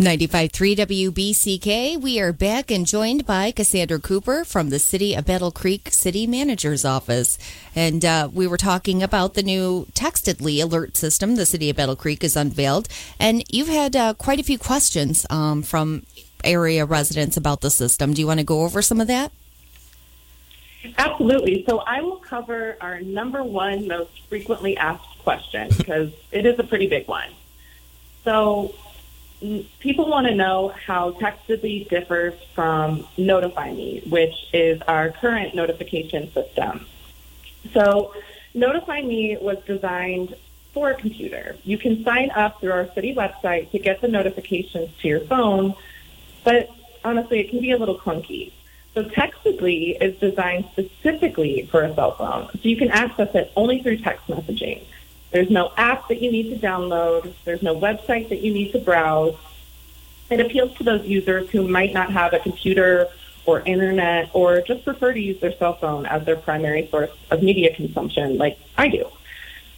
95.3 WBCK. We are back and joined by Cassandra Cooper from the City of Battle Creek City Manager's Office. And uh, we were talking about the new Textedly alert system the City of Battle Creek has unveiled. And you've had uh, quite a few questions um, from area residents about the system. Do you want to go over some of that? Absolutely. So I will cover our number one most frequently asked question because it is a pretty big one. So people want to know how Textedly differs from Notify Me, which is our current notification system. So Notify Me was designed for a computer. You can sign up through our city website to get the notifications to your phone, but honestly, it can be a little clunky. So Textedly is designed specifically for a cell phone, so you can access it only through text messaging. There's no app that you need to download. There's no website that you need to browse. It appeals to those users who might not have a computer or internet or just prefer to use their cell phone as their primary source of media consumption, like I do.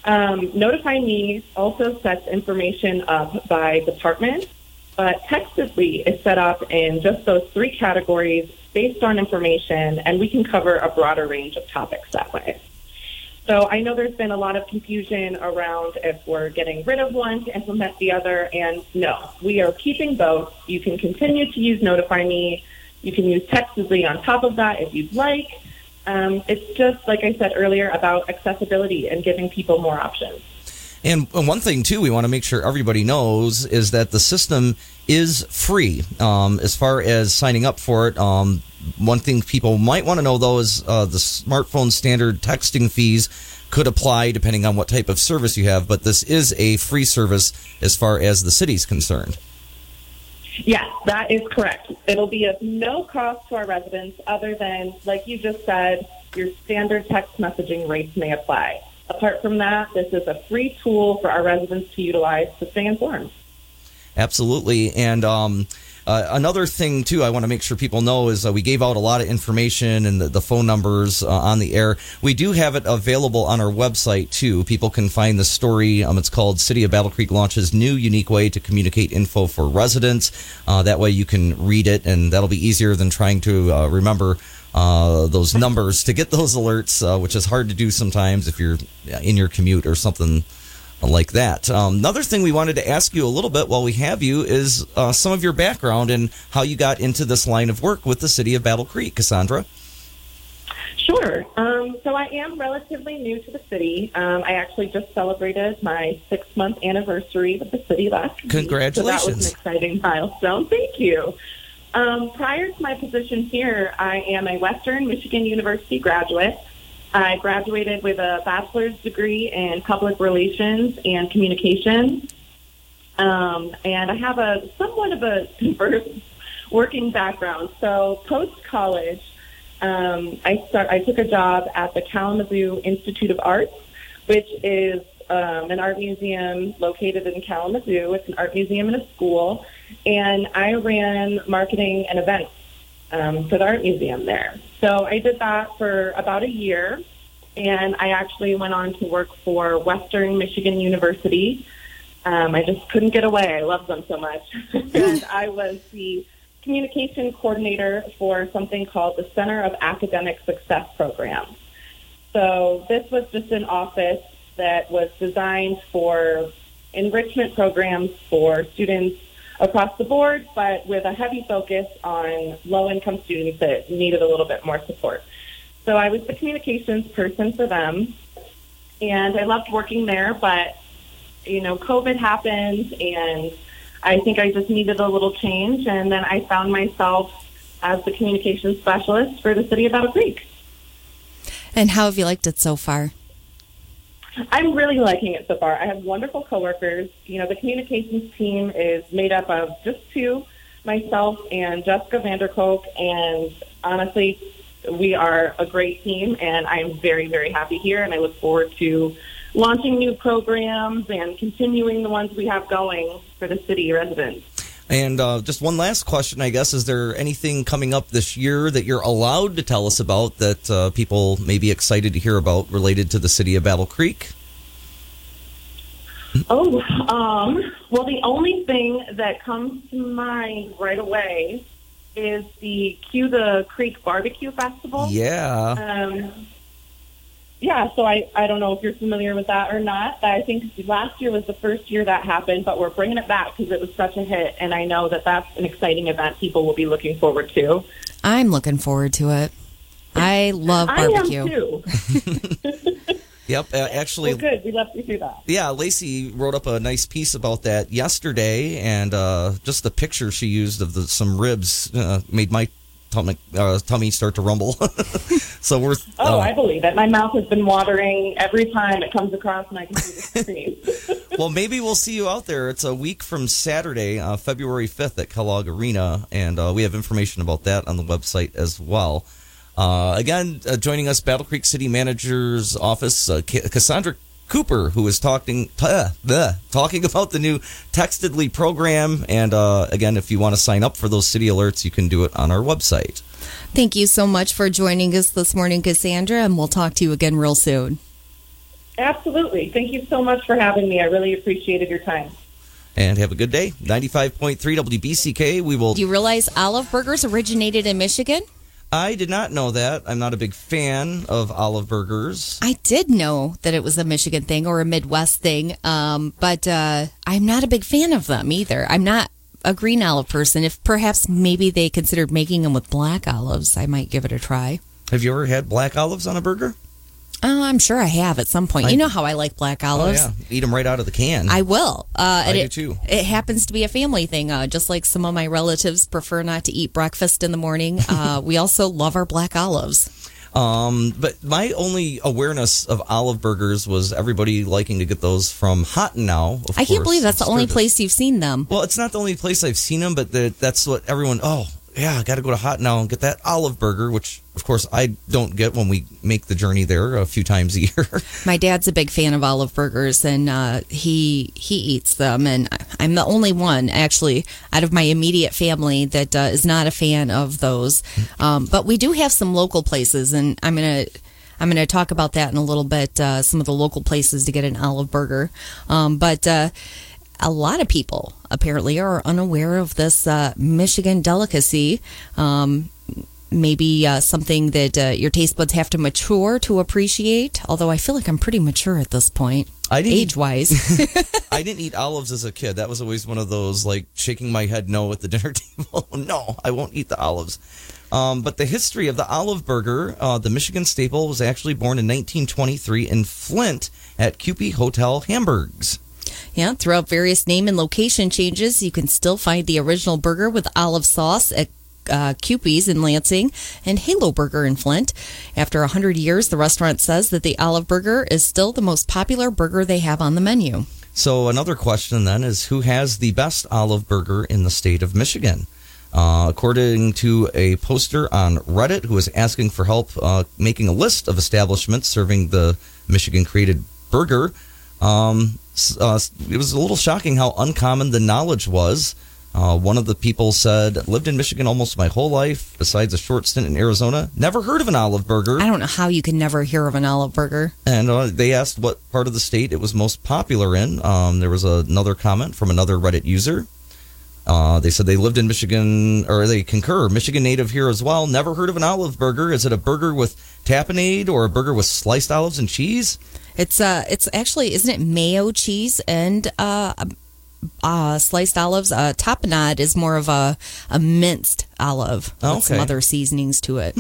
Um, Notify Me also sets information up by department, but Textedly is set up in just those three categories based on information, and we can cover a broader range of topics that way. So I know there's been a lot of confusion around if we're getting rid of one to implement the other, and no, we are keeping both. You can continue to use Notify Me. You can use Textedly on top of that if you'd like. Um, it's just, like I said earlier, about accessibility and giving people more options. And one thing too, we want to make sure everybody knows is that the system is free. Um, as far as signing up for it, um, one thing people might want to know though is uh, the smartphone standard texting fees could apply depending on what type of service you have. But this is a free service as far as the city's concerned. Yes, that is correct. It'll be of no cost to our residents other than, like you just said, your standard text messaging rates may apply. Apart from that, this is a free tool for our residents to utilize to stay informed. Absolutely. And um, uh, another thing, too, I want to make sure people know is uh, we gave out a lot of information and the, the phone numbers uh, on the air. We do have it available on our website, too. People can find the story. Um, it's called City of Battle Creek Launches New Unique Way to Communicate Info for Residents. Uh, that way you can read it, and that'll be easier than trying to uh, remember uh, those numbers to get those alerts, uh, which is hard to do sometimes if you're in your commute or something like that. Um, another thing we wanted to ask you a little bit while we have you is uh, some of your background and how you got into this line of work with the city of Battle Creek, Cassandra. Sure. Um, so I am relatively new to the city. Um, I actually just celebrated my six month anniversary with the city last Congratulations. week. So that was an exciting milestone. Thank you. Um, prior to my position here, I am a Western Michigan University graduate. I graduated with a bachelor's degree in public relations and communication. Um, and I have a somewhat of a diverse working background. So post college, um, I start. I took a job at the Kalamazoo Institute of Arts, which is um, an art museum located in Kalamazoo. It's an art museum and a school, and I ran marketing and events um, for the art museum there. So I did that for about a year, and I actually went on to work for Western Michigan University. Um, I just couldn't get away. I love them so much. and I was the communication coordinator for something called the Center of Academic Success Program. So this was just an office that was designed for enrichment programs for students across the board, but with a heavy focus on low income students that needed a little bit more support. So I was the communications person for them, and I loved working there, but you know, COVID happened, and I think I just needed a little change, and then I found myself as the communications specialist for the city of Battle Creek. And how have you liked it so far? I'm really liking it so far. I have wonderful coworkers. You know, the communications team is made up of just two, myself and Jessica Vanderkook, and honestly, we are a great team, and I'm very, very happy here, and I look forward to launching new programs and continuing the ones we have going for the city residents. And uh, just one last question, I guess. Is there anything coming up this year that you're allowed to tell us about that uh, people may be excited to hear about related to the city of Battle Creek? Oh, um, well, the only thing that comes to mind right away is the Cue the Creek Barbecue Festival. Yeah. Um, yeah, so I, I don't know if you're familiar with that or not. I think last year was the first year that happened, but we're bringing it back because it was such a hit, and I know that that's an exciting event people will be looking forward to. I'm looking forward to it. I love barbecue. I am too. Yep, uh, actually, well, good. We love to hear that. Yeah, Lacy wrote up a nice piece about that yesterday, and uh, just the picture she used of the, some ribs uh, made my tummy, uh, tummy start to rumble. so we're. Oh, I believe it. My mouth has been watering every time it comes across, and I can see the screen. well, maybe we'll see you out there. It's a week from Saturday, uh, February fifth, at Kellogg Arena, and uh, we have information about that on the website as well. Uh, again, uh, joining us, Battle Creek City Manager's Office, uh, Cassandra Cooper, who is talking uh, talking about the new Textedly program. And uh, again, if you want to sign up for those city alerts, you can do it on our website. Thank you so much for joining us this morning, Cassandra, and we'll talk to you again real soon. Absolutely. Thank you so much for having me. I really appreciated your time. And have a good day. 95.3 WBCK. We will. Do you realize Olive Burgers originated in Michigan? I did not know that. I'm not a big fan of olive burgers. I did know that it was a Michigan thing or a Midwest thing, um, but uh, I'm not a big fan of them either. I'm not a green olive person. If perhaps maybe they considered making them with black olives, I might give it a try. Have you ever had black olives on a burger? Oh, I'm sure I have at some point. I, you know how I like black olives. Oh, yeah. Eat them right out of the can. I will. Uh, I do it, too. It happens to be a family thing. Uh, just like some of my relatives prefer not to eat breakfast in the morning, uh, we also love our black olives. Um, but my only awareness of olive burgers was everybody liking to get those from Hot Now. I can't believe that's the only place you've seen them. Well, it's not the only place I've seen them, but the, that's what everyone. Oh, yeah, I got to go to Hot Now and get that olive burger, which of course I don't get when we make the journey there a few times a year. My dad's a big fan of olive burgers, and uh, he he eats them, and I'm the only one actually out of my immediate family that uh, is not a fan of those. Um, but we do have some local places, and I'm gonna. I'm going to talk about that in a little bit. Uh, some of the local places to get an olive burger, um, but uh, a lot of people apparently are unaware of this uh, Michigan delicacy. Um, maybe uh, something that uh, your taste buds have to mature to appreciate. Although I feel like I'm pretty mature at this point, age wise. I didn't eat olives as a kid. That was always one of those like shaking my head no at the dinner table. no, I won't eat the olives. Um, but the history of the olive burger, uh, the Michigan staple, was actually born in 1923 in Flint at Kewpee Hotel Hamburgs. Yeah, throughout various name and location changes, you can still find the original burger with olive sauce at uh, Kewpee's in Lansing and Halo Burger in Flint. After 100 years, the restaurant says that the olive burger is still the most popular burger they have on the menu. So, another question then is who has the best olive burger in the state of Michigan? Uh, according to a poster on Reddit who is asking for help uh, making a list of establishments serving the Michigan created burger, um, uh, it was a little shocking how uncommon the knowledge was. Uh, one of the people said, lived in Michigan almost my whole life, besides a short stint in Arizona. Never heard of an olive burger. I don't know how you can never hear of an olive burger. And uh, they asked what part of the state it was most popular in. Um, there was another comment from another Reddit user. Uh, they said they lived in Michigan, or they concur, Michigan native here as well. Never heard of an olive burger. Is it a burger with tapenade or a burger with sliced olives and cheese? It's uh, it's actually isn't it mayo, cheese, and uh, uh sliced olives. Uh, tapenade is more of a a minced olive with Okay. some other seasonings to it.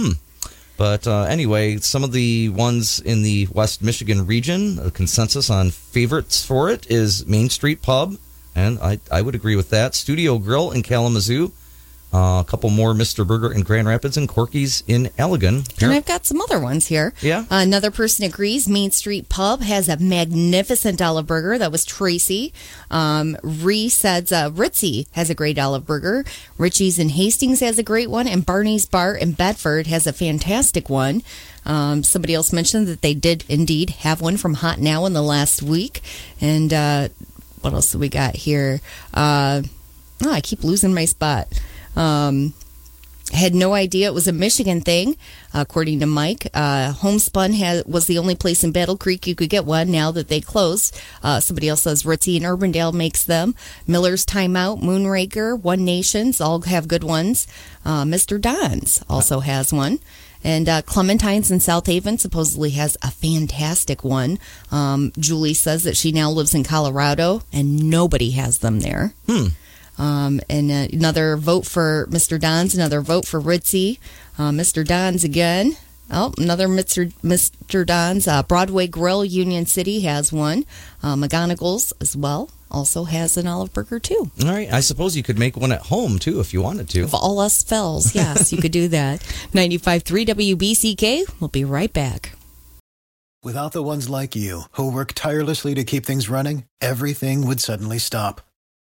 But uh, anyway, some of the ones in the West Michigan region, a consensus on favorites for it is Main Street Pub, and I, I would agree with that. Studio Grill in Kalamazoo, Uh, a couple more Mr. Burger in Grand Rapids and Corky's in Allegan. And I've got some other ones here. Yeah. Another person agrees. Main Street Pub has a magnificent olive burger. That was Tracy. Um, Ree says uh, Ritzy has a great olive burger. Richie's in Hastings has a great one. And Barney's Bar in Bedford has a fantastic one. Um, somebody else mentioned that they did indeed have one from Hot Now in the last week. And uh, what else do we got here? Uh, oh, I keep losing my spot. Um, had no idea it was a Michigan thing, according to Mike. Uh, Homespun was the only place in Battle Creek you could get one now that they closed. Uh, somebody else says Ritzy and Urbandale makes them. Miller's Timeout, Moonraker, One Nations all have good ones. Uh, Mr. Don's also has one. And uh, Clementine's in South Haven supposedly has a fantastic one. Um, Julie says that she now lives in Colorado and nobody has them there. Hmm. Um, and uh, another vote for Mr. Don's, another vote for Ritzy. Uh, Mr. Don's again. Oh, another Mr. Mr. Don's. Uh, Broadway Grill, Union City has one. Uh, McGonagall's as well also has an olive burger too. All right. I suppose you could make one at home too if you wanted to. Of all us fells, yes, you could do that. 95.3 WBCK. We'll be right back. Without the ones like you, who work tirelessly to keep things running, everything would suddenly stop.